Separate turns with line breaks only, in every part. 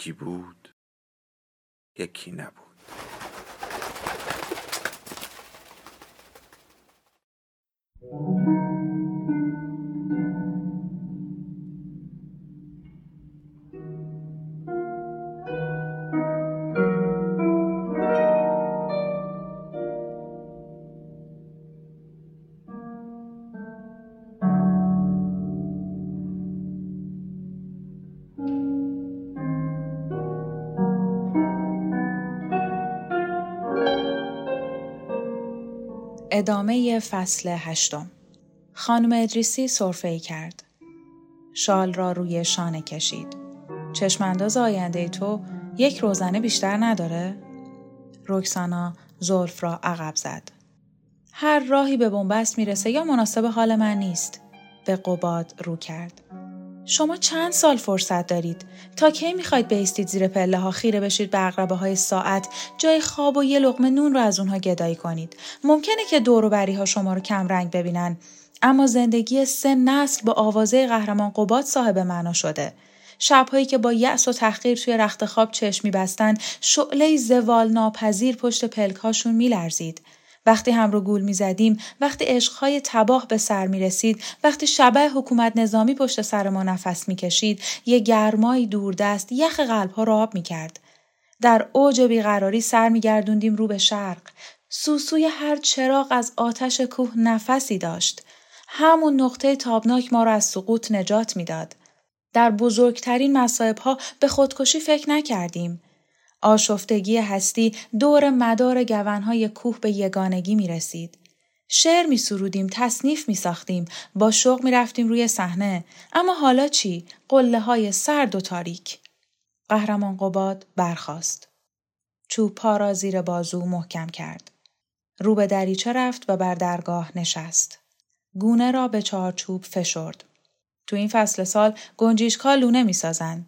یکی بود یکی نبود.
ادامه فصل هشتم خانم ادریسی صرفه کرد. شال را روی شانه کشید. چشمانداز آینده تو یک روزنه بیشتر نداره؟ روکسانا زلف را عقب زد. هر راهی به بنبست می‌رسه یا مناسب حال من نیست. به قباد رو کرد. شما چند سال فرصت دارید؟ تا کی می‌خواید بیستید زیر پله ها خیره بشید به اقربه های ساعت جای خواب و یه لقمه نون رو از اونها گدایی کنید. ممکنه که دور و بری ها شما رو کم رنگ ببینن. اما زندگی سه نسل با آوازه قهرمان قباد صاحب معنا شده. شبهایی که با یأس و تحقیر توی رخت خواب چشمی بستن شعله زوال ناپذیر پشت پلک هاشون میلرزید. وقتی هم رو گول می زدیم، وقتی عشقهای تباه به سر می رسید، وقتی شبه حکومت نظامی پشت سر ما نفس می کشید، یه گرمایی دوردست یخ قلبها را آب می کرد. در اوج بیقراری سر می گردوندیم رو به شرق. سوسوی هر چراغ از آتش کوه نفسی داشت. همون نقطه تابناک ما را از سقوط نجات می‌داد. در بزرگترین مصائب ها به خودکشی فکر نکردیم. آشفتگی هستی دور مدار گونهای کوه به یگانگی می رسید. شعر می سرودیم، تصنیف می ساختیم، با شوق می رفتیم روی صحنه. اما حالا چی؟ قله های سرد و تاریک. قهرمان قباد برخاست. چوب را زیر بازو محکم کرد. رو به دریچه رفت و بر درگاه نشست. گونه را به چارچوب فشرد. تو این فصل سال گنجیشکا لونه می سازن.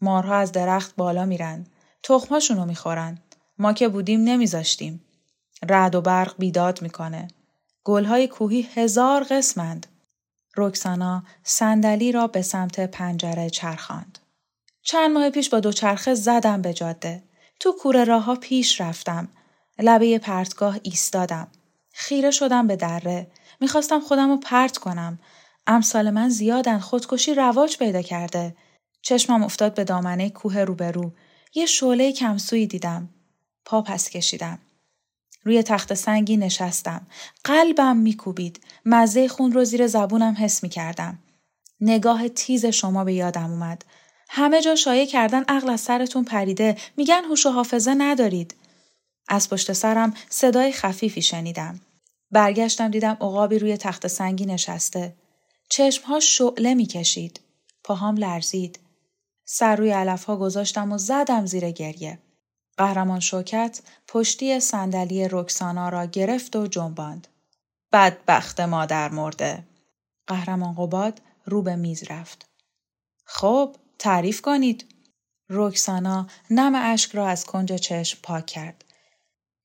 مارها از درخت بالا میرن. تخماشونو می‌خورن. ما که بودیم نمیذاشتیم. رعد و برق بیداد می‌کنه. گلهای کوهی هزار قسمند. رکسانا صندلی را به سمت پنجره چرخاند. چند ماه پیش با دوچرخه زدم به جاده. تو کوره راه پیش رفتم. لبه پرتگاه ایستادم. خیره شدم به دره. می‌خواستم خودم رو پرت کنم. امثال من زیادن خودکشی رواج پیدا کرده. چشمم افتاد به دامنه کوه روبرو. یه شعله کمسویی دیدم. پا پس کشیدم. روی تخت سنگی نشستم. قلبم میکوبید. مزه خون رو زیر زبونم حس می‌کردم. نگاه تیز شما به یادم اومد. همه جا شایع کردن عقل از سرتون پریده. میگن هوش و حافظه ندارید. از پشت سرم صدای خفیفی شنیدم. برگشتم دیدم عقابی روی تخت سنگی نشسته. چشمها شعله می‌کشید. پاهام لرزید. سر روی علف ها گذاشتم و زدم زیر گریه. قهرمان شوکت پشتی صندلی رکسانا را گرفت و جنباند. بدبخت مادر مرده. قهرمان قباد رو به میز رفت. خب تعریف کنید. رکسانا نم اشک را از کنج چشم پاک کرد.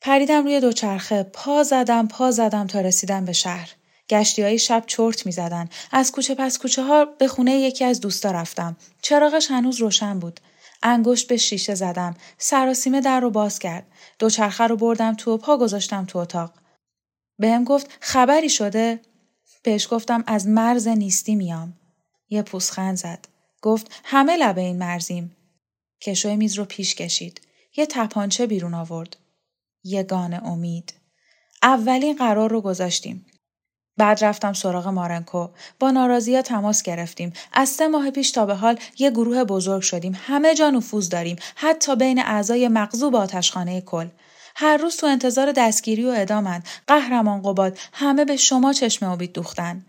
پریدم روی دوچرخه پا زدم پا زدم تا رسیدم به شهر. گشتی های شب چرت می زدن. از کوچه پس کوچه ها به خونه یکی از دوستا رفتم. چراغش هنوز روشن بود. انگشت به شیشه زدم. سراسیمه در رو باز کرد. دوچرخه رو بردم تو و پا گذاشتم تو اتاق. بهم گفت خبری شده؟ بهش گفتم از مرز نیستی میام. یه پوسخند زد. گفت همه لبه این مرزیم. کشوی میز رو پیش کشید. یه تپانچه بیرون آورد. یگان امید. اولین قرار رو گذاشتیم. بعد رفتم سراغ مارنکو. با ناراضیا تماس گرفتیم. از سه ماه پیش تا به حال یه گروه بزرگ شدیم. همه جا نفوذ داریم. حتی بین اعضای مغزوب آتشخانه کل. هر روز تو انتظار دستگیری و ادامند. قهرمان قباد همه به شما چشم امید دوختن.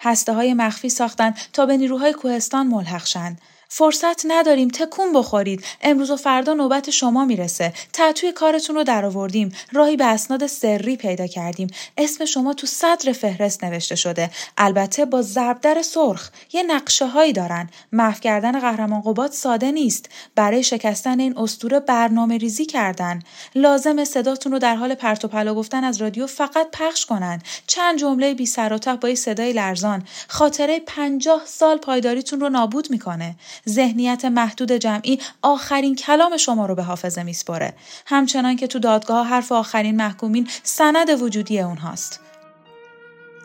هسته های مخفی ساختن تا به نیروهای کوهستان ملحق شن. فرصت نداریم تکون بخورید. امروز و فردا نوبت شما می‌رسه. تعطوی کارتون رو درآوردیم. راهی به اسناد سری پیدا کردیم. اسم شما تو صدر فهرست نوشته شده. البته با ضربدر سرخ. یه نقشه هایی دارن. محو کردن قهرمان قباد ساده نیست. برای شکستن این استوره برنامه ریزی کردن. لازم صداتون رو در حال پرت و پلا گفتن از رادیو فقط پخش کنن. چند جمله بی سر و با صدای لرزان. خاطره پنجاه سال پایداریتون رو نابود می‌کنه. ذهنیت محدود جمعی آخرین کلام شما رو به حافظه میسپره همچنان که تو دادگاه حرف آخرین محکومین سند وجودی اونهاست.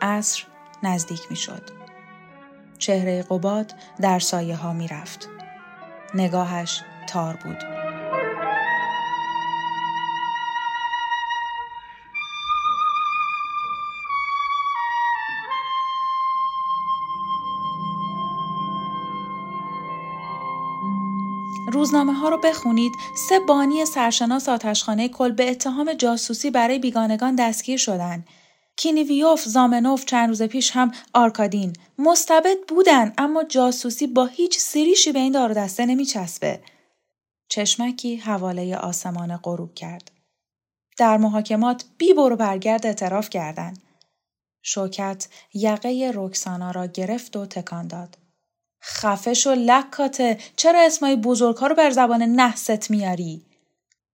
عصر نزدیک می‌شد. چهره قباد در سایه ها می‌رفت. نگاهش تار بود. روزنامه ها رو بخونید سه بانی سرشناس آتشخانه کل به اتهام جاسوسی برای بیگانگان دستگیر شدن. کینیویوف، زامنوف چند روز پیش هم آرکادین مستبد بودن اما جاسوسی با هیچ سریشی به این دار دسته نمیچسبه. چشمکی حواله آسمان غروب کرد. در محاکمات بی برو برگرد اعتراف کردند. شوکت یقه رکسانا را گرفت و تکان داد. خفش و لکاته. چرا اسمای بزرگها رو بر زبان نحست میاری؟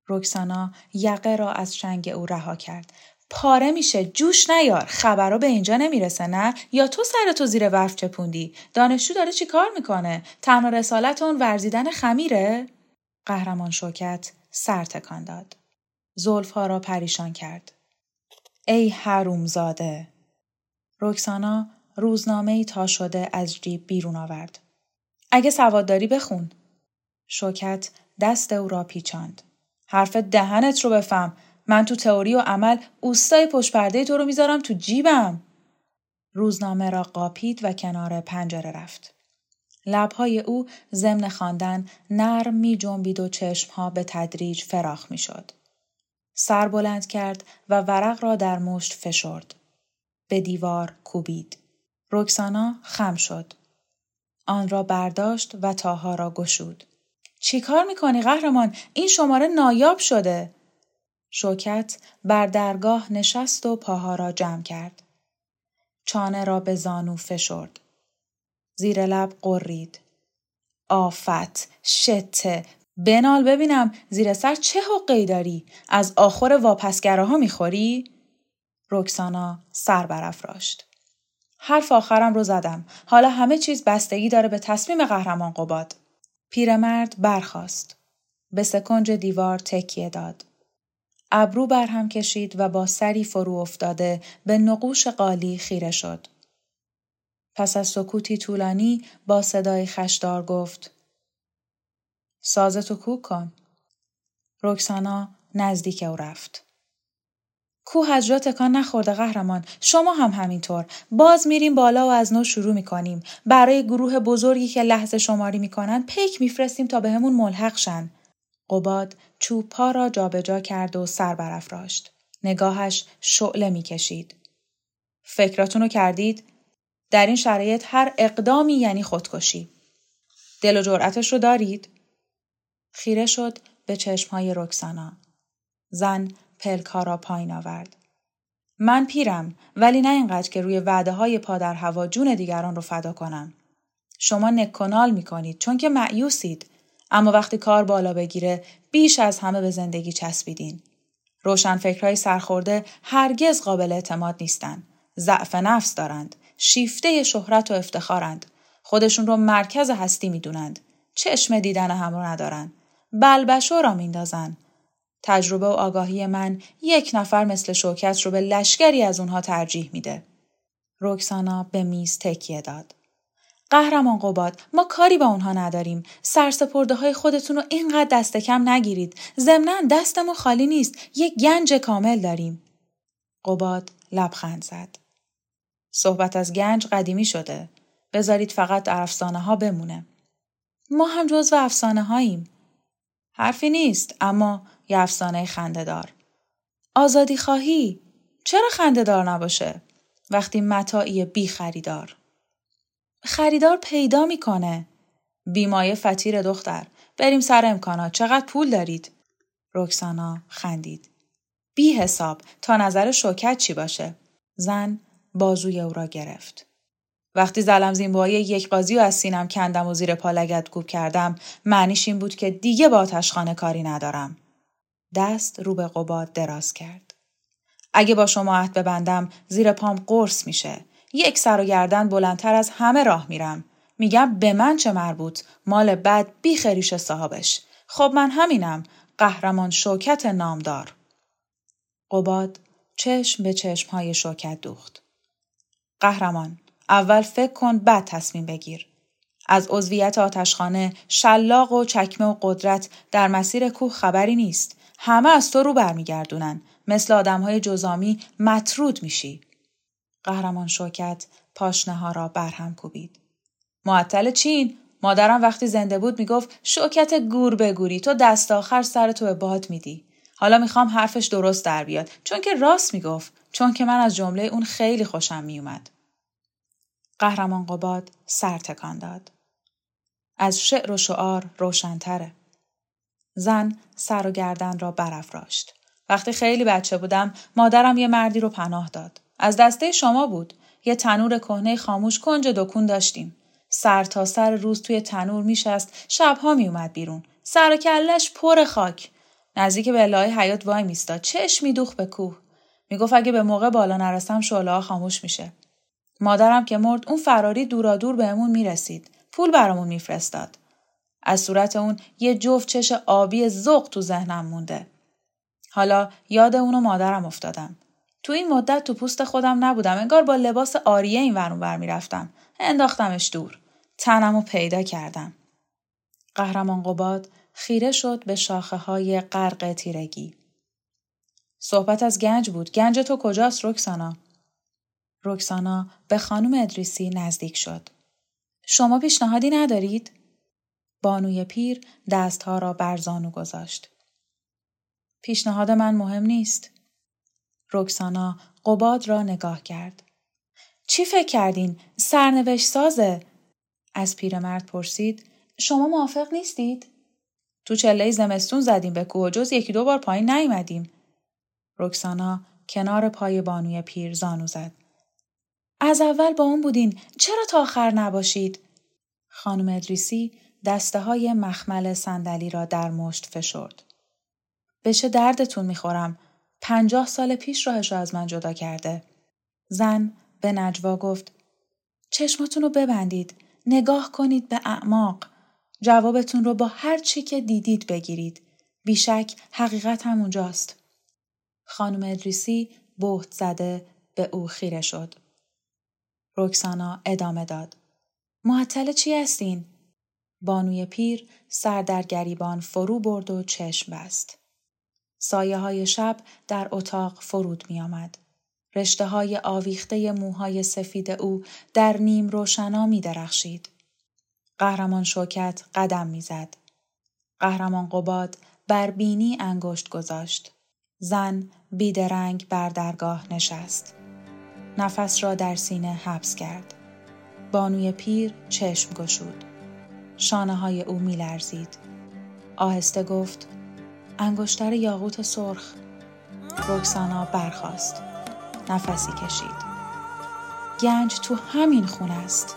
رکسانا یقه را از شنگ او رها کرد. پاره میشه جوش نیار. خبرها به اینجا نمی‌رسه نه؟ یا تو سرتو زیر برف چپوندی؟ دانشجو داره چی کار می‌کنه؟ تنها رسالت اون ورزیدن خمیره؟ قهرمان شوکت سر تکان داد. زلفها را پریشان کرد. ای حرومزاده. رکسانا روزنامه ای تا شده از جیب بیرون آورد. اگه سواد داری بخون. شوکت دست او را پیچاند. حرف دهنت رو بفهم. من تو تئوری و عمل اوستای پشت پرده تو رو می‌ذارم تو جیبم. روزنامه را قاپید و کنار پنجره رفت. لبهای او ضمن خواندن نرم می جنبید و چشمها به تدریج فراخ می شد. سر بلند کرد و ورق را در مشت فشرد. به دیوار کوبید. رکسانا خم شد. آن را برداشت و تاها را گشود. چی کار می‌کنی قهرمان؟ این شماره نایاب شده. شوکت بر درگاه نشست و پاها را جمع کرد. چانه را به زانو فشرد. زیر لب قرید. آفت، شته، بنال ببینم زیر سر چه حقی داری؟ از آخر واپسگراها می‌خوری؟ رکسانا سر برافراشت. حرف آخرم رو زدم. حالا همه چیز بستگی داره به تصمیم قهرمان قباد. پیرمرد برخاست. به سکنج دیوار تکیه داد. ابرو بر هم کشید و با سری فرو افتاده به نقوش قالی خیره شد. پس از سکوتی طولانی با صدای خشدار گفت سازتو کوک کن. رکسانا نزدیک او رفت. کوه از جا تکان نخورده قهرمان. شما هم همینطور. باز میریم بالا و از نو شروع می‌کنیم. برای گروه بزرگی که لحظه شماری می‌کنن پیک میفرستیم تا بهمون به ملحق شن. قباد چوب پا را جابجا کرد و سر برافراشت. نگاهش شعله می‌کشید. فکراتونو کردید؟ در این شرایط هر اقدامی یعنی خودکشی. دل و جرأتش رو دارید؟ خیره شد به چشمهای رکسانا. زن پلکا را پایین آورد. من پیرم ولی نه اینقدر که روی وعده های پا در هوا جون دیگران رو فدا کنم. شما نکنال می کنید چون که معیوسید اما وقتی کار بالا بگیره بیش از همه به زندگی چسبیدین. روشن فکرهای سرخورده هرگز قابل اعتماد نیستند. ضعف نفس دارند. شیفته شهرت و افتخارند. خودشون رو مرکز هستی می‌دونند. چشم دیدن هم رو ندارن. بلبشو را میندازن. تجربه و آگاهی من یک نفر مثل شوکت رو به لشکری از اونها ترجیح میده. روکسانا به میز تکیه داد. قهرمان قباد ما کاری با اونها نداریم. سرسپرده های خودتون رو اینقدر دست کم نگیرید. ضمنا دستمون خالی نیست. یک گنج کامل داریم. قباد لبخند زد. صحبت از گنج قدیمی شده. بذارید فقط در افسانه ها بمونه. ما هم جزو افسانه هاییم حرفی نیست اما یه افسانه خنده دار. آزادی خواهی چرا خنده دار نباشه؟ وقتی متاعی بی خریدار. خریدار پیدا می‌کنه. بیمایه فتیر دختر. بریم سر امکانات. چقدر پول دارید؟ رکسانا خندید. بی حساب تا نظر شوکت چی باشه؟ زن بازوی او را گرفت. وقتی زلم زیمبایی یک قاضی و از سینم کندم و زیر پالگت کوب کردم معنیش این بود که دیگه با آتشخانه کاری ندارم. دست رو به قباد دراز کرد. اگه با شما عهد ببندم زیر پام قرص میشه. یک سر و گردن بلندتر از همه راه میرم. میگم به من چه مربوط مال بد بی خریش صاحبش. خب من همینم قهرمان شوکت نامدار. قباد چشم به چشم های شوکت دوخت. قهرمان اول فکر کن بعد تصمیم بگیر. از عضویت آتشخانه شلاق و چکمه و قدرت در مسیر کوه خبری نیست. همه از تو رو برمیگردونن. مثل آدم های جزامی مطرود میشی. قهرمان شوکت پاشنه ها را برهم کوبید. معطل چین مادرم وقتی زنده بود می‌گفت شوکت گور بگوری تو دست آخر سر تو به باد میدی. حالا می‌خوام حرفش درست در بیاد چون که راست می‌گفت چون که من از جمله اون خیلی خوشم میومد. قهرمان قباد سر تکان داد. از شعر و شعار روشنتره. زن سر و گردن را برافراشت. وقتی خیلی بچه بودم مادرم یه مردی رو پناه داد. از دسته شما بود. یه تنور کهنه خاموش کنج دکون داشتیم. سر تا سر روز توی تنور میشست شبها میومد بیرون. سر و کلش پر خاک. نزدیک به لای حیات وای میستاد. چش میدوخ به کوه. می‌گفت اگه به موقع بالا نرسم شعله خاموش میشه. مادرم که مرد اون فراری دورادور بهمون می‌رسید. پول برامون میفرستاد. از صورت اون یه جفت چش آبی زغ تو ذهنم مونده. حالا یاد اونو مادرم افتادم. تو این مدت تو پوست خودم نبودم. انگار با لباس آریه این ورون بر می‌رفتم. انداختمش دور. تنمو پیدا کردم. قهرمان قباد خیره شد به شاخه های غرق تیرگی. صحبت از گنج بود. گنج تو کجاست رکسانا؟ رکسانا به خانم ادریسی نزدیک شد. شما پیشنهادی ندارید؟ بانوی پیر دستها را بر زانو گذاشت. پیشنهاد من مهم نیست. رکسانا قباد را نگاه کرد. چی فکر کردین؟ سرنوشت سازه؟ از پیرمرد پرسید. شما موافق نیستید؟ تو چله زمستون زدیم به کوه جز یکی دو بار پایین نیومدیم. رکسانا کنار پای بانوی پیر زانو زد. از اول با اون بودین چرا تا آخر نباشید؟ خانم ادریسی دسته های مخمل صندلی را در مشت فشرد. به چه دردتون می‌خورم؟ پنجاه سال پیش راهش را از من جدا کرده. زن به نجوا گفت چشماتون رو ببندید. نگاه کنید به اعماق. جوابتون رو با هر چی که دیدید بگیرید. بیشک حقیقت همونجاست. خانم ادریسی بهت زده به او خیره شد. رکسانا ادامه داد. معطل چی هستین؟ بانوی پیر سر در گریبان فرو برد و چشم بست. سایه های شب در اتاق فرود می آمد. رشته های آویخته موهای سفید او در نیم روشنا می درخشید. قهرمان شوکت قدم می‌زد. قهرمان قباد بر بینی انگشت گذاشت. زن بیدرنگ بر درگاه نشست. نفس را در سینه حبس کرد. بانوی پیر چشم گشود. شانه های او می لرزید. آهسته گفت انگشتر یاقوت سرخ. رکسانا برخاست. نفسی کشید. گنج تو همین خونه است.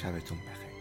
شبتون بخیر.